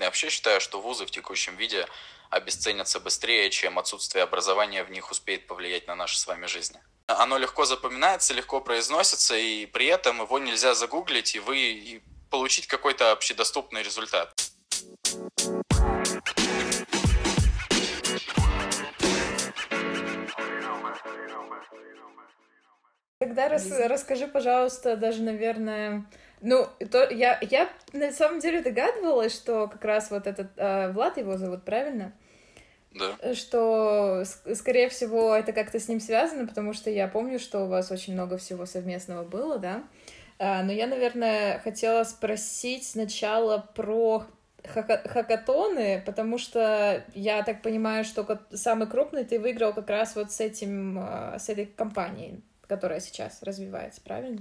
Я вообще считаю, что вузы в текущем виде обесценятся быстрее, чем отсутствие образования в них успеет повлиять на наши с вами жизни. Оно легко запоминается, легко произносится, и при этом его нельзя загуглить, и вы и получить какой-то общедоступный результат. Тогда рас, расскажи, пожалуйста, даже, наверное, ну, то я, я на самом деле догадывалась, что как раз вот этот э, Влад его зовут, правильно? Да. Что, скорее всего, это как-то с ним связано, потому что я помню, что у вас очень много всего совместного было, да? А, но я, наверное, хотела спросить сначала про хакатоны, потому что я так понимаю, что самый крупный ты выиграл как раз вот с этим, а, с этой компанией, которая сейчас развивается, правильно?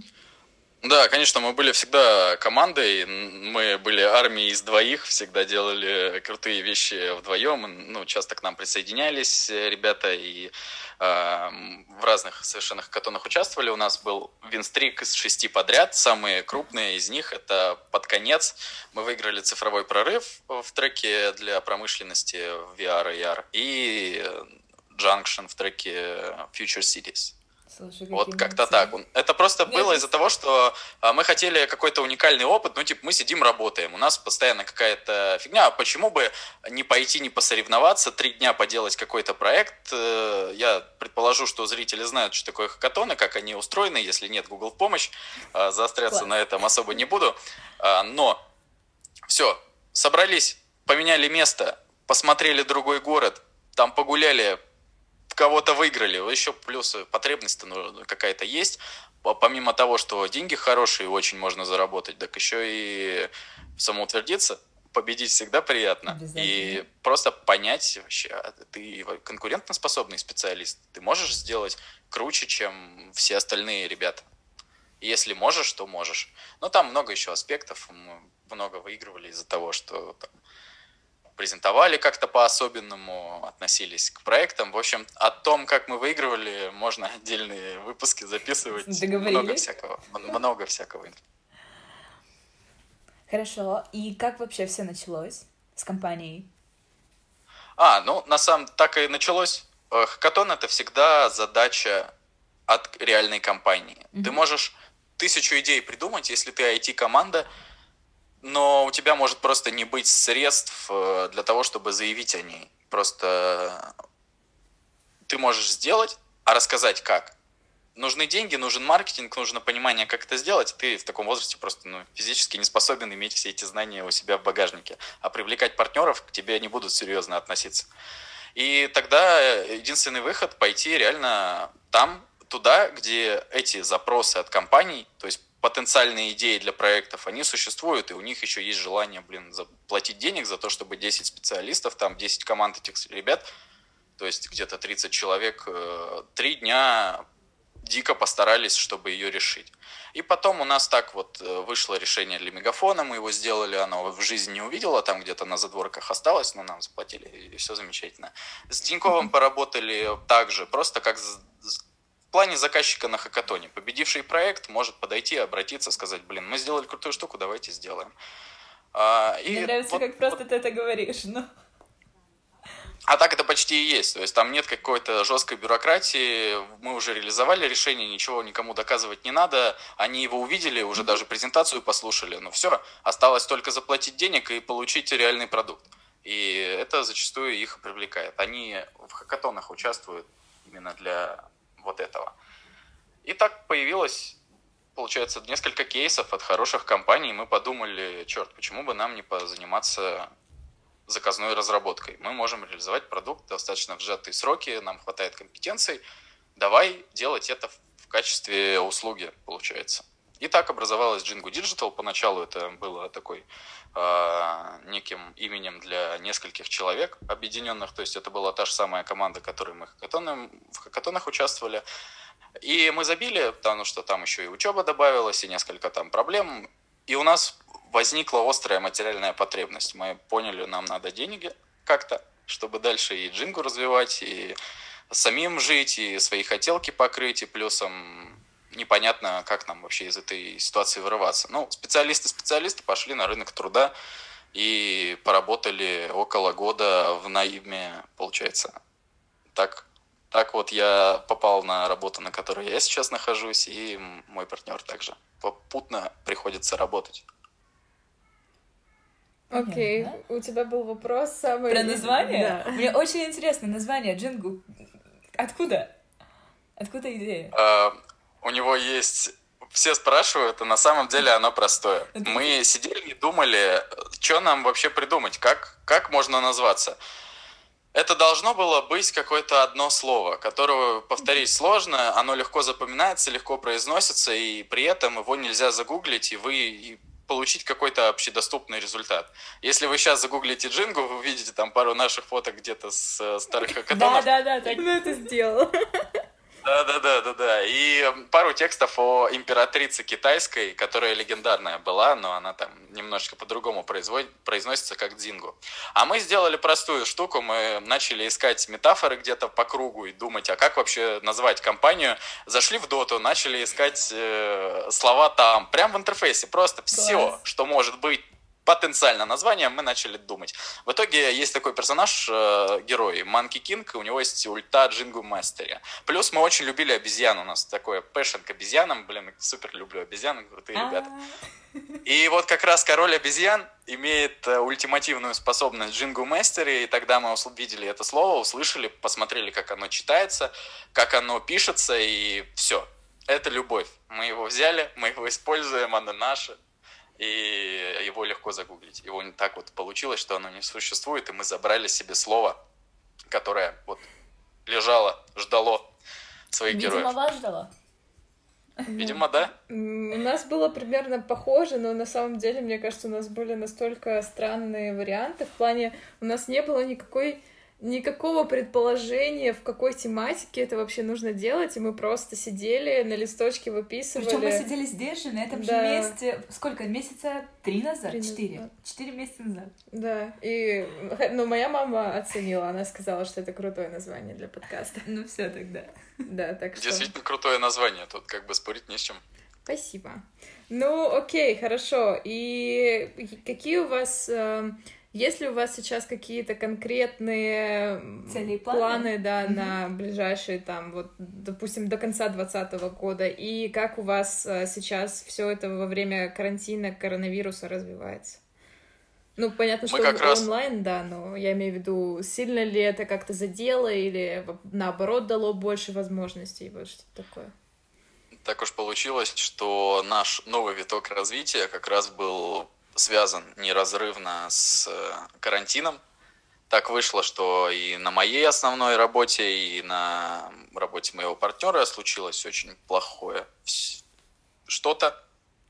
Да, конечно, мы были всегда командой, мы были армией из двоих, всегда делали крутые вещи вдвоем, ну, часто к нам присоединялись ребята и э, в разных совершенно хакатонах участвовали. У нас был винстрик из шести подряд, самые крупные из них это под конец. Мы выиграли цифровой прорыв в треке для промышленности в VR и AR и Junction в треке Future Cities. Слушай, вот как-то так. Это просто Нет, было из-за того, что а, мы хотели какой-то уникальный опыт. Ну, типа, мы сидим, работаем. У нас постоянно какая-то фигня. А почему бы не пойти, не посоревноваться, три дня поделать какой-то проект? Э, я предположу, что зрители знают, что такое хакатоны, как они устроены. Если нет Google в помощь, а, заостряться Класс. на этом особо не буду. А, но все, собрались, поменяли место, посмотрели другой город, там погуляли, кого-то выиграли, еще плюс потребность ну, какая-то есть. Помимо того, что деньги хорошие, очень можно заработать, так еще и самоутвердиться, победить всегда приятно. И просто понять вообще, а ты конкурентоспособный специалист, ты можешь сделать круче, чем все остальные ребята. Если можешь, то можешь. Но там много еще аспектов. Мы много выигрывали из-за того, что там, презентовали как-то по-особенному, относились к проектам. В общем, о том, как мы выигрывали, можно отдельные выпуски записывать. Много всякого. Много всякого. Хорошо. И как вообще все началось с компанией? А, ну, на самом так и началось. Э, хакатон — это всегда задача от реальной компании. Mm-hmm. Ты можешь тысячу идей придумать, если ты IT-команда — но у тебя может просто не быть средств э, для того, чтобы заявить о ней. Просто ты можешь сделать, а рассказать как. Нужны деньги, нужен маркетинг, нужно понимание, как это сделать. Ты в таком возрасте просто ну, физически не способен иметь все эти знания у себя в багажнике. А привлекать партнеров к тебе не будут серьезно относиться. И тогда единственный выход пойти реально там, туда, где эти запросы от компаний, то есть потенциальные идеи для проектов, они существуют, и у них еще есть желание, блин, заплатить денег за то, чтобы 10 специалистов, там 10 команд этих ребят, то есть где-то 30 человек, э, три дня дико постарались, чтобы ее решить. И потом у нас так вот э, вышло решение для мегафона, мы его сделали, оно в жизни не увидело, там где-то на задворках осталось, но нам заплатили, и все замечательно. С Тиньковым поработали также, просто как в плане заказчика на хакатоне. Победивший проект может подойти, обратиться, сказать, блин, мы сделали крутую штуку, давайте сделаем. А, и Мне нравится, вот, как просто вот... ты это говоришь, но... А так это почти и есть. То есть там нет какой-то жесткой бюрократии. Мы уже реализовали решение, ничего никому доказывать не надо. Они его увидели, уже даже презентацию послушали. Но все, осталось только заплатить денег и получить реальный продукт. И это зачастую их привлекает. Они в хакатонах участвуют именно для вот этого. И так появилось, получается, несколько кейсов от хороших компаний. Мы подумали, черт, почему бы нам не позаниматься заказной разработкой. Мы можем реализовать продукт достаточно в сжатые сроки, нам хватает компетенций. Давай делать это в качестве услуги, получается. И так образовалась Jingo Digital. Поначалу это было такой э, неким именем для нескольких человек объединенных. То есть это была та же самая команда, которой мы в хакатонах участвовали. И мы забили, потому что там еще и учеба добавилась, и несколько там проблем. И у нас возникла острая материальная потребность. Мы поняли, нам надо деньги как-то, чтобы дальше и джингу развивать, и самим жить, и свои хотелки покрыть, и плюсом непонятно, как нам вообще из этой ситуации вырываться. Ну, специалисты-специалисты пошли на рынок труда, и поработали около года в найме, получается. Так, так вот я попал на работу, на которой я сейчас нахожусь, и мой партнер также. Попутно приходится работать. Окей, okay. у тебя был вопрос самый... Про название? Да. Мне очень интересно название Джингу. Откуда? Откуда идея? Uh, у него есть... Все спрашивают, а на самом деле оно простое. Мы сидели и думали, что нам вообще придумать, как, как можно назваться. Это должно было быть какое-то одно слово, которое повторить сложно, оно легко запоминается, легко произносится, и при этом его нельзя загуглить, и вы получить какой-то общедоступный результат. Если вы сейчас загуглите Джингу, вы увидите там пару наших фоток где-то с э, старых хакатонов. Да, да, да, так мы это сделал. Да, да, да, да, да. И пару текстов о императрице китайской, которая легендарная была, но она там немножечко по-другому произносится, как Дзингу. А мы сделали простую штуку, мы начали искать метафоры где-то по кругу и думать, а как вообще назвать компанию. Зашли в доту, начали искать э, слова там, прямо в интерфейсе, просто Класс. все, что может быть потенциально название, мы начали думать. В итоге есть такой персонаж, э, герой, Monkey King, у него есть ульта Jingu Mastery. Плюс мы очень любили обезьян, у нас такое passion к обезьянам, блин, супер люблю обезьян, крутые а. ребята. И вот как раз король обезьян имеет э, ультимативную способность Jingu Mastery, и тогда мы увидели это слово, услышали, посмотрели, как оно читается, как оно пишется, и все. Это любовь. Мы его взяли, мы его используем, оно наше и его легко загуглить. Его не так вот получилось, что оно не существует, и мы забрали себе слово, которое вот лежало, ждало своих Видимо, героев. вас ждало. Видимо, да. У нас было примерно похоже, но на самом деле, мне кажется, у нас были настолько странные варианты. В плане, у нас не было никакой никакого предположения, в какой тематике это вообще нужно делать, и мы просто сидели, на листочке выписывали. Причем мы сидели здесь же, на этом да. же месте, сколько, месяца три назад? Три Четыре. Назад. Четыре месяца назад. Да, и, ну, моя мама оценила, она сказала, что это крутое название для подкаста. Ну, все тогда. Да, так что... Действительно крутое название, тут как бы спорить не с чем. Спасибо. Ну, окей, хорошо. И какие у вас э, есть ли у вас сейчас какие-то конкретные Цели и планы, планы да, mm на ближайшие, там, вот, допустим, до конца 2020 года? И как у вас э, сейчас все это во время карантина, коронавируса развивается? Ну, понятно, Мы что раз... онлайн, да, но я имею в виду, сильно ли это как-то задело или наоборот дало больше возможностей, вот что-то такое. Так уж получилось, что наш новый виток развития как раз был связан неразрывно с э, карантином. Так вышло, что и на моей основной работе, и на работе моего партнера случилось очень плохое что-то.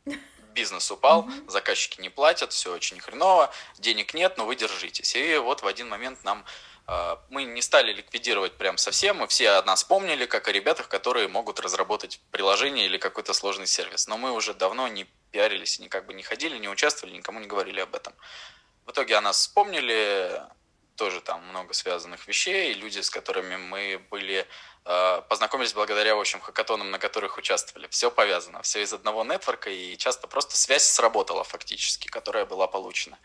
Бизнес упал, заказчики не платят, все очень хреново, денег нет, но вы держитесь. И вот в один момент нам э, мы не стали ликвидировать прям совсем, мы все о нас помнили, как о ребятах, которые могут разработать приложение или какой-то сложный сервис. Но мы уже давно не пиарились, никак бы не ходили, не участвовали, никому не говорили об этом. В итоге о нас вспомнили, тоже там много связанных вещей, люди, с которыми мы были, познакомились благодаря, в общем, хакатонам, на которых участвовали. Все повязано, все из одного нетворка, и часто просто связь сработала фактически, которая была получена.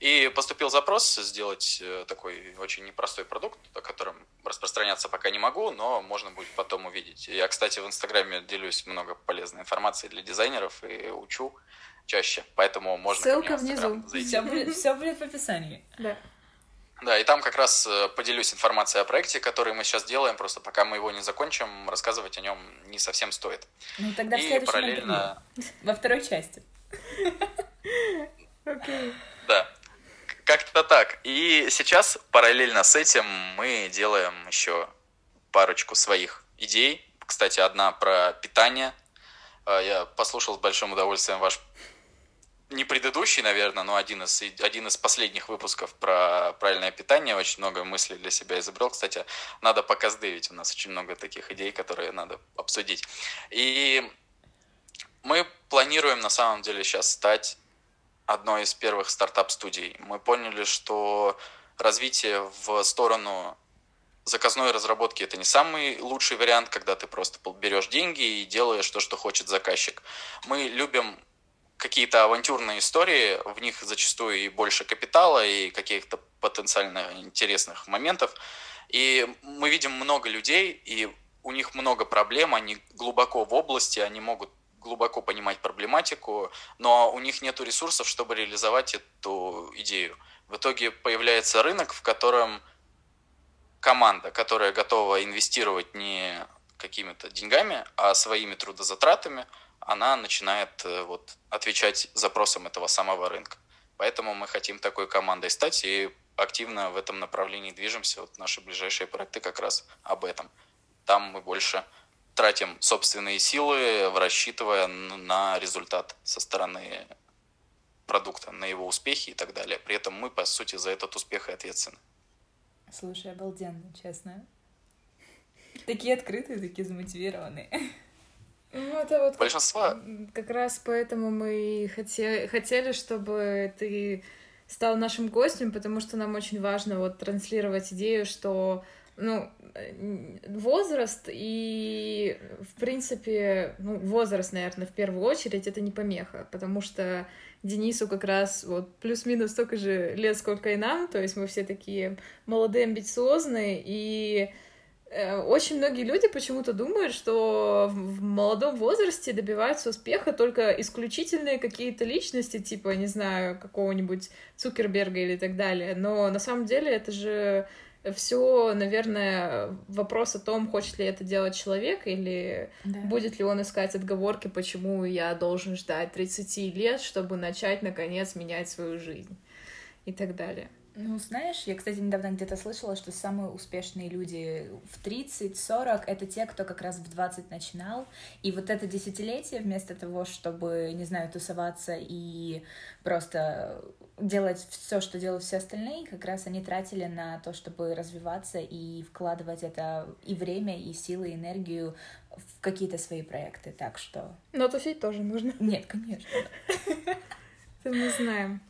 И поступил запрос сделать э, такой очень непростой продукт, о котором распространяться пока не могу, но можно будет потом увидеть. Я, кстати, в Инстаграме делюсь много полезной информации для дизайнеров и учу чаще, поэтому можно Ссылка внизу. Все будет, все будет в описании. Да. Да, и там как раз э, поделюсь информацией о проекте, который мы сейчас делаем, просто пока мы его не закончим, рассказывать о нем не совсем стоит. Ну тогда в следующем параллельно... Во второй части. Окей. Да. Как-то так. И сейчас параллельно с этим мы делаем еще парочку своих идей. Кстати, одна про питание. А, я послушал с большим удовольствием ваш не предыдущий, наверное, но один из, один из последних выпусков про правильное питание. Очень много мыслей для себя изобрел. Кстати, надо показдевить. У нас очень много таких идей, которые надо обсудить. И мы планируем на самом деле сейчас стать одной из первых стартап-студий. Мы поняли, что развитие в сторону заказной разработки это не самый лучший вариант, когда ты просто берешь деньги и делаешь то, что хочет заказчик. Мы любим какие-то авантюрные истории, в них зачастую и больше капитала, и каких-то потенциально интересных моментов. И мы видим много людей, и у них много проблем, они глубоко в области, они могут глубоко понимать проблематику, но у них нет ресурсов, чтобы реализовать эту идею. В итоге появляется рынок, в котором команда, которая готова инвестировать не какими-то деньгами, а своими трудозатратами, она начинает э, вот, отвечать запросам этого самого рынка. Поэтому мы хотим такой командой стать и активно в этом направлении движемся. Вот наши ближайшие проекты как раз об этом. Там мы больше тратим собственные силы, рассчитывая на результат со стороны продукта, на его успехи и так далее. При этом мы, по сути, за этот успех и ответственны. Слушай, обалденно, честно. Такие открытые, такие замотивированные. Ну, это вот Большинство... Как, как раз поэтому мы хотели, хотели, чтобы ты стал нашим гостем, потому что нам очень важно вот транслировать идею, что ну, возраст и, в принципе, ну, возраст, наверное, в первую очередь, это не помеха, потому что Денису как раз вот плюс-минус столько же лет, сколько и нам, то есть мы все такие молодые, амбициозные, и очень многие люди почему-то думают, что в молодом возрасте добиваются успеха только исключительные какие-то личности, типа, не знаю, какого-нибудь Цукерберга или так далее. Но на самом деле это же все, наверное, вопрос о том, хочет ли это делать человек или да. будет ли он искать отговорки, почему я должен ждать 30 лет, чтобы начать, наконец, менять свою жизнь и так далее. Ну, знаешь, я, кстати, недавно где-то слышала, что самые успешные люди в 30-40 — это те, кто как раз в 20 начинал. И вот это десятилетие, вместо того, чтобы, не знаю, тусоваться и просто делать все, что делают все остальные, как раз они тратили на то, чтобы развиваться и вкладывать это и время, и силы, и энергию в какие-то свои проекты. Так что... Но тусить тоже нужно. Нет, конечно. Это мы знаем.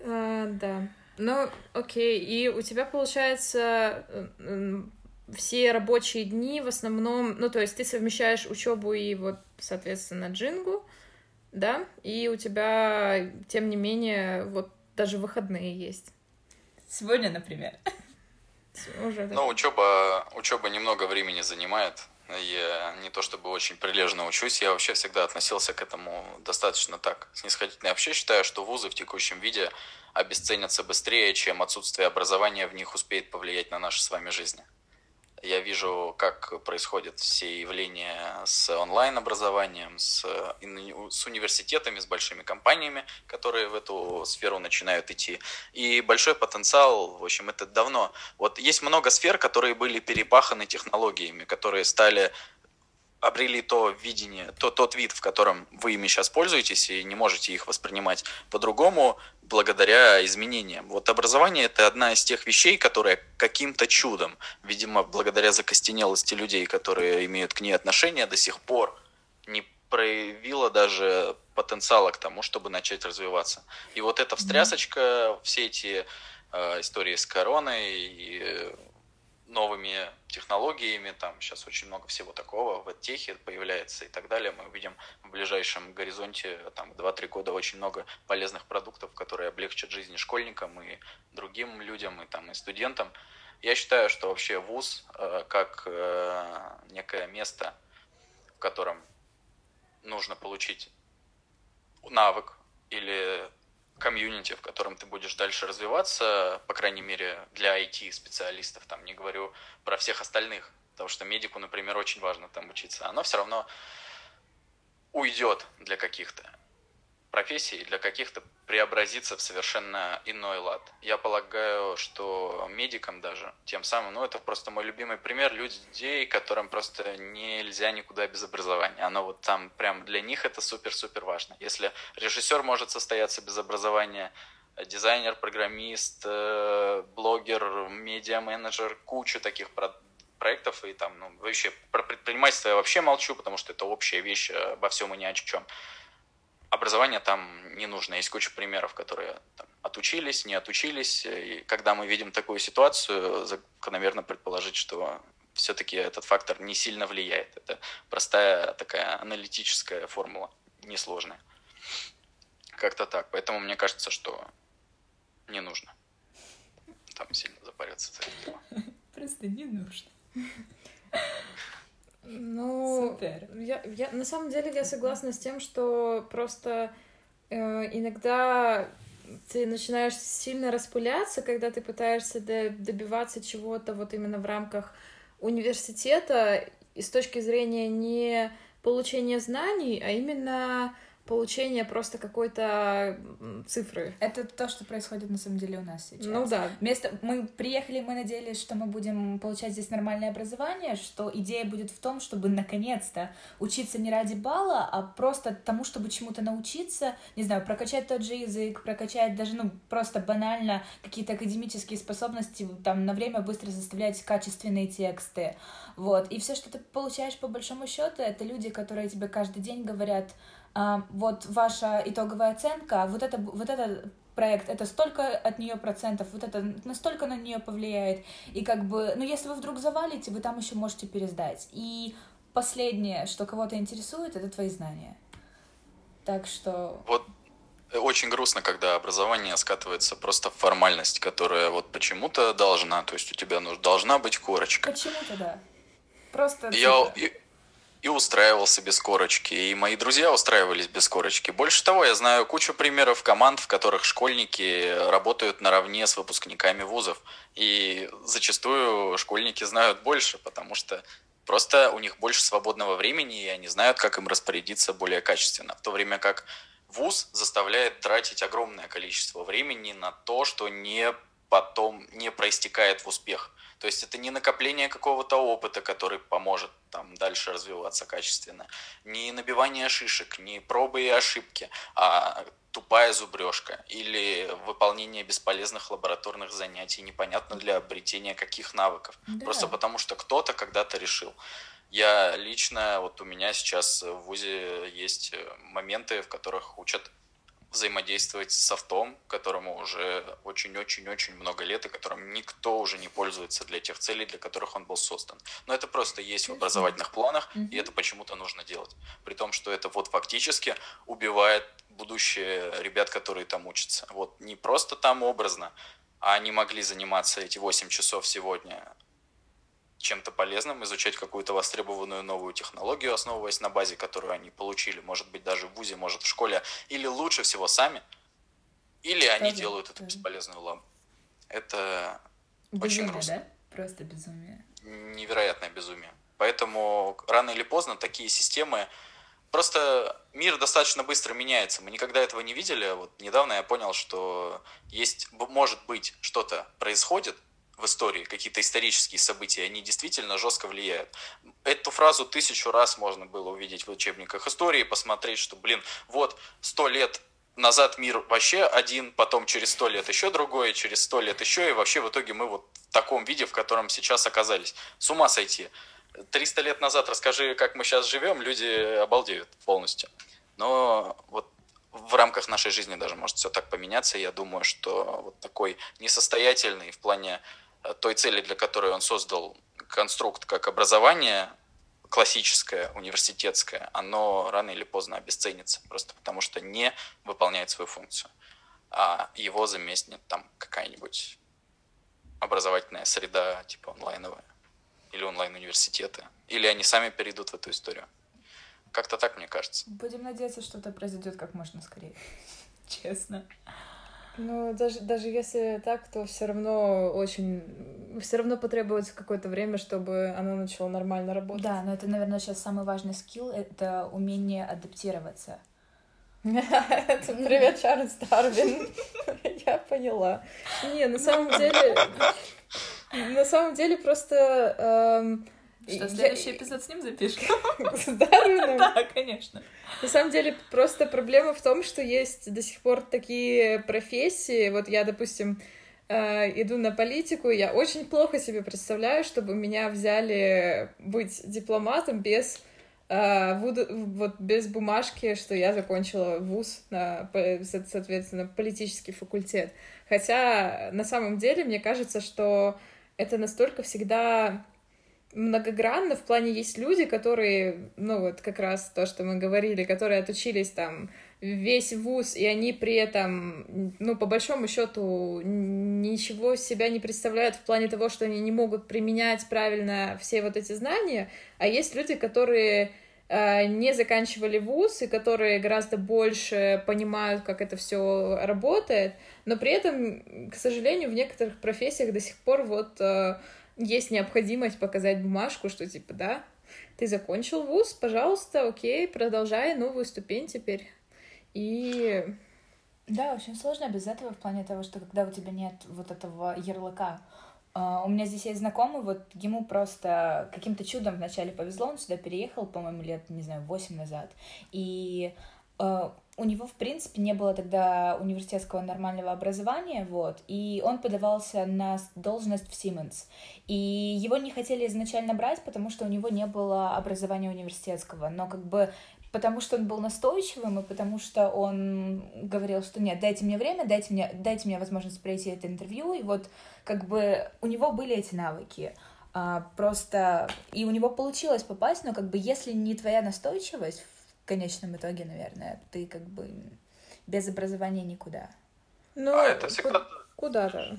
А, да. Ну, окей. И у тебя, получается, все рабочие дни в основном... Ну, то есть ты совмещаешь учебу и вот, соответственно, джингу, да? И у тебя, тем не менее, вот даже выходные есть. Сегодня, например. Уже, да. Ну, учеба, учеба немного времени занимает. Я не то чтобы очень прилежно учусь, я вообще всегда относился к этому достаточно так снисходительно. Я вообще считаю, что вузы в текущем виде обесценятся быстрее, чем отсутствие образования в них успеет повлиять на наши с вами жизни. Я вижу, как происходят все явления с онлайн-образованием, с, с университетами, с большими компаниями, которые в эту сферу начинают идти. И большой потенциал, в общем, это давно. Вот есть много сфер, которые были перепаханы технологиями, которые стали обрели то видение, то, тот вид, в котором вы ими сейчас пользуетесь, и не можете их воспринимать по-другому благодаря изменениям. Вот образование – это одна из тех вещей, которая каким-то чудом, видимо, благодаря закостенелости людей, которые имеют к ней отношение, до сих пор не проявила даже потенциала к тому, чтобы начать развиваться. И вот эта встрясочка, все эти э, истории с короной и новыми технологиями, там сейчас очень много всего такого в техе появляется и так далее. Мы увидим в ближайшем горизонте там 2-3 года очень много полезных продуктов, которые облегчат жизнь школьникам и другим людям, и там и студентам. Я считаю, что вообще вуз э, как э, некое место, в котором нужно получить навык или комьюнити, в котором ты будешь дальше развиваться, по крайней мере, для IT-специалистов, там не говорю про всех остальных, потому что медику, например, очень важно там учиться, оно все равно уйдет для каких-то профессий, для каких-то преобразится в совершенно иной лад. Я полагаю, что медикам даже, тем самым, ну это просто мой любимый пример людей, которым просто нельзя никуда без образования. Оно вот там прям для них это супер-супер важно. Если режиссер может состояться без образования, дизайнер, программист, э, блогер, медиа-менеджер, кучу таких проектов и там, ну, вообще про предпринимательство я вообще молчу, потому что это общая вещь обо всем и ни о чем образование там не нужно. Есть куча примеров, которые там, отучились, не отучились. И когда мы видим такую ситуацию, закономерно предположить, что все-таки этот фактор не сильно влияет. Это простая такая аналитическая формула, несложная. Как-то так. Поэтому мне кажется, что не нужно там сильно запаряться за это. Просто не нужно. Ну, Супер. Я, я, на самом деле я согласна с тем, что просто э, иногда ты начинаешь сильно распыляться, когда ты пытаешься до- добиваться чего-то вот именно в рамках университета и с точки зрения не получения знаний, а именно получения просто какой-то цифры. Это то, что происходит на самом деле у нас сейчас. Ну да. Вместо... Мы приехали, мы надеялись, что мы будем получать здесь нормальное образование, что идея будет в том, чтобы наконец-то учиться не ради балла, а просто тому, чтобы чему-то научиться, не знаю, прокачать тот же язык, прокачать даже, ну, просто банально какие-то академические способности, там, на время быстро заставлять качественные тексты, вот. И все, что ты получаешь по большому счету, это люди, которые тебе каждый день говорят, вот ваша итоговая оценка, вот это, вот это проект, это столько от нее процентов, вот это настолько на нее повлияет. И как бы, ну если вы вдруг завалите, вы там еще можете пересдать. И последнее, что кого-то интересует, это твои знания. Так что... Вот очень грустно, когда образование скатывается просто в формальность, которая вот почему-то должна, то есть у тебя должна быть корочка. Почему-то да. Просто Я цифра. И, устраивался без корочки, и мои друзья устраивались без корочки. Больше того, я знаю кучу примеров команд, в которых школьники работают наравне с выпускниками вузов. И зачастую школьники знают больше, потому что просто у них больше свободного времени, и они знают, как им распорядиться более качественно. В то время как вуз заставляет тратить огромное количество времени на то, что не потом не проистекает в успех. То есть это не накопление какого-то опыта, который поможет там дальше развиваться качественно, не набивание шишек, не пробы и ошибки, а тупая зубрежка или выполнение бесполезных лабораторных занятий, непонятно для обретения каких навыков. Да. Просто потому что кто-то когда-то решил. Я лично, вот у меня сейчас в ВУЗе есть моменты, в которых учат взаимодействовать с софтом, которому уже очень-очень-очень много лет, и которым никто уже не пользуется для тех целей, для которых он был создан. Но это просто есть в образовательных планах, и это почему-то нужно делать. При том, что это вот фактически убивает будущее ребят, которые там учатся. Вот не просто там образно, а они могли заниматься эти 8 часов сегодня чем-то полезным, изучать какую-то востребованную новую технологию, основываясь на базе, которую они получили, может быть, даже в ВУЗе, может, в школе, или лучше всего сами, или они Тоже, делают эту бесполезную лампу. Это очень Безумие, грустно. да? Просто безумие. невероятное безумие. Поэтому рано или поздно такие системы... Просто мир достаточно быстро меняется. Мы никогда этого не видели. Вот недавно я понял, что есть, может быть, что-то происходит в истории, какие-то исторические события, они действительно жестко влияют. Эту фразу тысячу раз можно было увидеть в учебниках истории, посмотреть, что, блин, вот сто лет назад мир вообще один, потом через сто лет еще другой, через сто лет еще, и вообще в итоге мы вот в таком виде, в котором сейчас оказались. С ума сойти. 300 лет назад расскажи, как мы сейчас живем, люди обалдеют полностью. Но вот в рамках нашей жизни даже может все так поменяться. Я думаю, что вот такой несостоятельный в плане той цели, для которой он создал конструкт как образование классическое, университетское, оно рано или поздно обесценится, просто потому что не выполняет свою функцию. А его заместит там какая-нибудь образовательная среда, типа онлайновая, или онлайн-университеты, или они сами перейдут в эту историю. Как-то так, мне кажется. Будем надеяться, что это произойдет как можно скорее. Честно. Ну, даже, даже если так, то все равно очень... Все равно потребуется какое-то время, чтобы оно начало нормально работать. Да, но это, наверное, сейчас самый важный скилл — это умение адаптироваться. Это Привет, Чарльз Дарвин. Я поняла. Не, на самом деле... На самом деле просто... Что, я- следующий эпизод с ним запишем? С Дарвином? Да, конечно. На самом деле, просто проблема в том, что есть до сих пор такие профессии. Вот я, допустим, э, иду на политику, я очень плохо себе представляю, чтобы меня взяли быть дипломатом без э, вот без бумажки, что я закончила вуз, на, соответственно, политический факультет. Хотя на самом деле мне кажется, что это настолько всегда многогранно в плане есть люди, которые, ну вот как раз то, что мы говорили, которые отучились там весь вуз, и они при этом, ну, по большому счету, ничего себя не представляют в плане того, что они не могут применять правильно все вот эти знания, а есть люди, которые э, не заканчивали вуз и которые гораздо больше понимают, как это все работает, но при этом, к сожалению, в некоторых профессиях до сих пор вот э, есть необходимость показать бумажку, что типа, да, ты закончил вуз, пожалуйста, окей, продолжай новую ступень теперь. И да, очень сложно без этого в плане того, что когда у тебя нет вот этого ярлыка. Uh, у меня здесь есть знакомый, вот ему просто каким-то чудом вначале повезло, он сюда переехал, по-моему, лет, не знаю, восемь назад. И uh, у него, в принципе, не было тогда университетского нормального образования, вот, и он подавался на должность в Siemens. И его не хотели изначально брать, потому что у него не было образования университетского, но как бы потому что он был настойчивым и потому что он говорил, что нет, дайте мне время, дайте мне, дайте мне возможность пройти это интервью, и вот как бы у него были эти навыки. А, просто и у него получилось попасть, но как бы если не твоя настойчивость в конечном итоге, наверное, ты как бы без образования никуда. Ну, а это всегда... куда-то.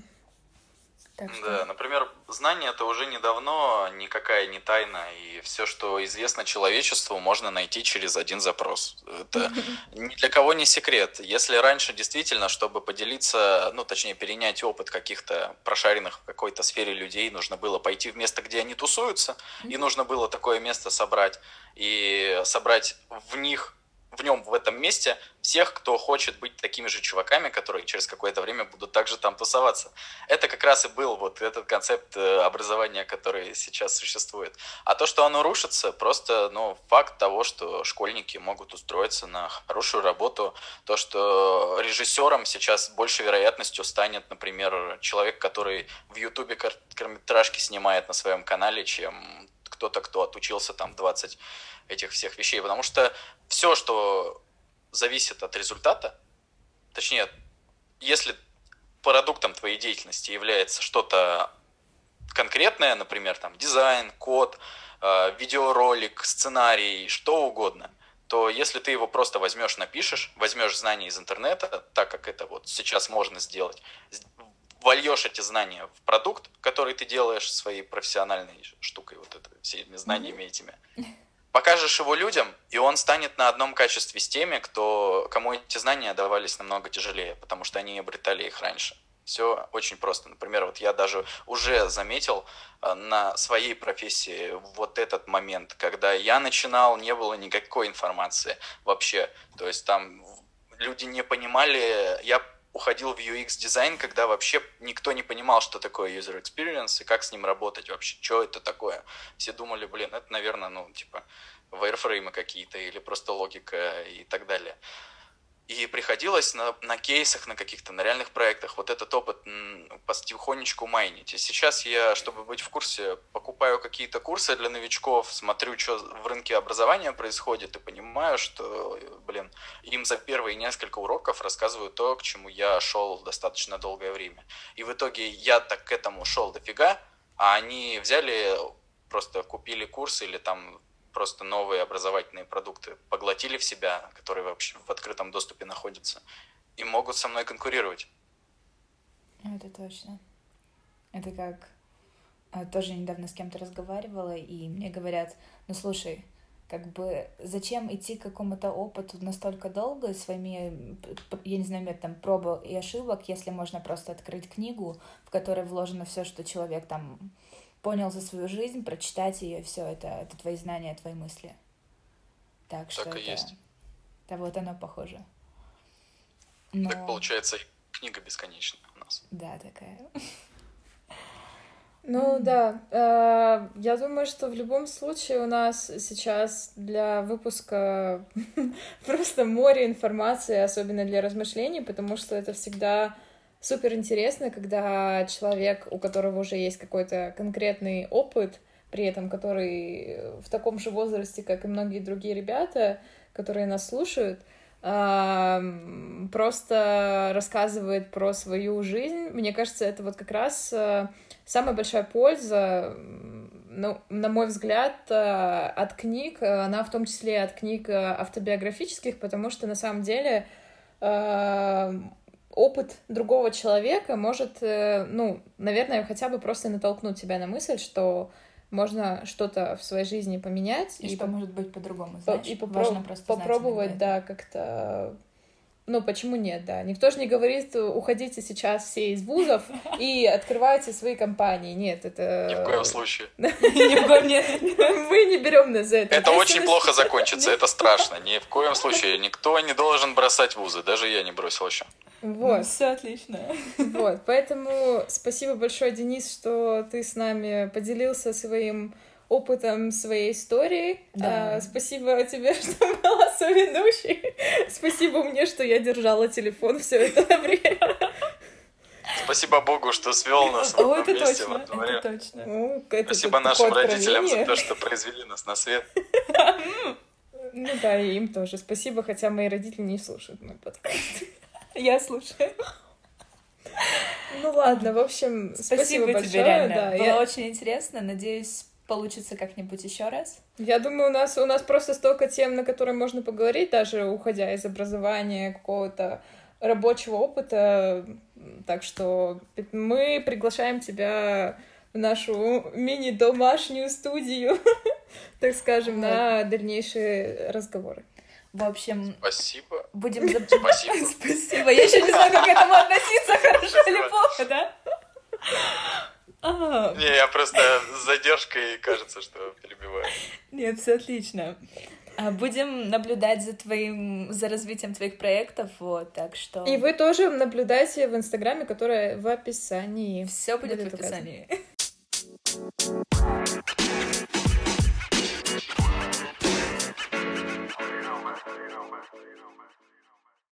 Так что... Да, например, знание это уже недавно никакая не тайна, и все, что известно человечеству, можно найти через один запрос. Это ни для кого не секрет. Если раньше действительно, чтобы поделиться, ну, точнее, перенять опыт каких-то прошаренных в какой-то сфере людей, нужно было пойти в место, где они тусуются, и нужно было такое место собрать, и собрать в них в нем, в этом месте, всех, кто хочет быть такими же чуваками, которые через какое-то время будут также там тусоваться. Это как раз и был вот этот концепт э, образования, который сейчас существует. А то, что оно рушится, просто ну, факт того, что школьники могут устроиться на хорошую работу, то, что режиссером сейчас большей вероятностью станет, например, человек, который в Ютубе короткометражки снимает на своем канале, чем кто-то, кто отучился там 20 этих всех вещей, потому что все, что зависит от результата, точнее, если продуктом твоей деятельности является что-то конкретное, например, там дизайн, код, э, видеоролик, сценарий, что угодно, то если ты его просто возьмешь, напишешь, возьмешь знания из интернета, так как это вот сейчас можно сделать, вольешь эти знания в продукт, который ты делаешь своей профессиональной штукой, вот это, всеми знаниями этими, покажешь его людям, и он станет на одном качестве с теми, кто, кому эти знания давались намного тяжелее, потому что они обретали их раньше. Все очень просто. Например, вот я даже уже заметил э, на своей профессии вот этот момент, когда я начинал, не было никакой информации вообще. То есть там люди не понимали, я уходил в UX дизайн, когда вообще никто не понимал, что такое user experience и как с ним работать вообще, что это такое. Все думали, блин, это, наверное, ну, типа, вайрфреймы какие-то или просто логика и так далее. И приходилось на, на кейсах, на каких-то, на реальных проектах вот этот опыт потихонечку майнить. И сейчас я, чтобы быть в курсе, покупаю какие-то курсы для новичков, смотрю, что в рынке образования происходит, и понимаю, что, блин, им за первые несколько уроков рассказываю то, к чему я шел достаточно долгое время. И в итоге я так к этому шел дофига, а они взяли, просто купили курс или там просто новые образовательные продукты поглотили в себя, которые вообще в открытом доступе находятся, и могут со мной конкурировать. Это точно. Это как а, тоже недавно с кем-то разговаривала, и мне говорят, ну слушай, как бы зачем идти к какому-то опыту настолько долго своими, я не знаю, методом проб и ошибок, если можно просто открыть книгу, в которой вложено все, что человек там понял за свою жизнь, прочитать ее, все это, это твои знания, твои мысли. Так что так это, есть. Да, вот оно похоже. Но... Так получается, книга бесконечная у нас. Да, такая. Ну да, э, я думаю, что в любом случае у нас сейчас для выпуска просто море информации, особенно для размышлений, потому что это всегда супер интересно, когда человек, у которого уже есть какой-то конкретный опыт, при этом который в таком же возрасте, как и многие другие ребята, которые нас слушают, просто рассказывает про свою жизнь. Мне кажется, это вот как раз э, самая большая польза ну, на мой взгляд, э, от книг, э, она в том числе от книг автобиографических, потому что на самом деле опыт другого человека может, ну, наверное, хотя бы просто натолкнуть тебя на мысль, что можно что-то в своей жизни поменять. И, и что по... может быть по-другому, знаешь? И попро... попробовать, да, как-то ну, почему нет, да. Никто же не говорит, уходите сейчас все из вузов и открывайте свои компании. Нет, это... Ни в коем случае. Мы не берем на это. Это очень плохо закончится, это страшно. Ни в коем случае. Никто не должен бросать вузы. Даже я не бросил еще. Вот. Все отлично. Вот, поэтому спасибо большое, Денис, что ты с нами поделился своим опытом своей истории. Да. А, спасибо тебе, что была соведущей. Спасибо мне, что я держала телефон все это время. Спасибо Богу, что свел нас в одном месте точно, во дворе. Это точно. Ну, это Спасибо нашим родителям за то, что произвели нас на свет. Ну да, и им тоже. Спасибо, хотя мои родители не слушают мой подкаст. Я слушаю. Ну ладно, в общем, спасибо, спасибо большое. тебе, реально. Да, Было я... очень интересно. Надеюсь, получится как-нибудь еще раз? Я думаю, у нас, у нас просто столько тем, на которые можно поговорить, даже уходя из образования, какого-то рабочего опыта. Так что мы приглашаем тебя в нашу мини-домашнюю студию, так скажем, на дальнейшие разговоры. В общем, спасибо. Будем Спасибо. Спасибо. Я еще не знаю, как к этому относиться, хорошо или плохо, да? А. Не, я просто с задержкой кажется, что перебиваю. Нет, все отлично. А, будем наблюдать за твоим, за развитием твоих проектов, вот, так что... И вы тоже наблюдайте в Инстаграме, которое в описании. Все будет, будет в описании.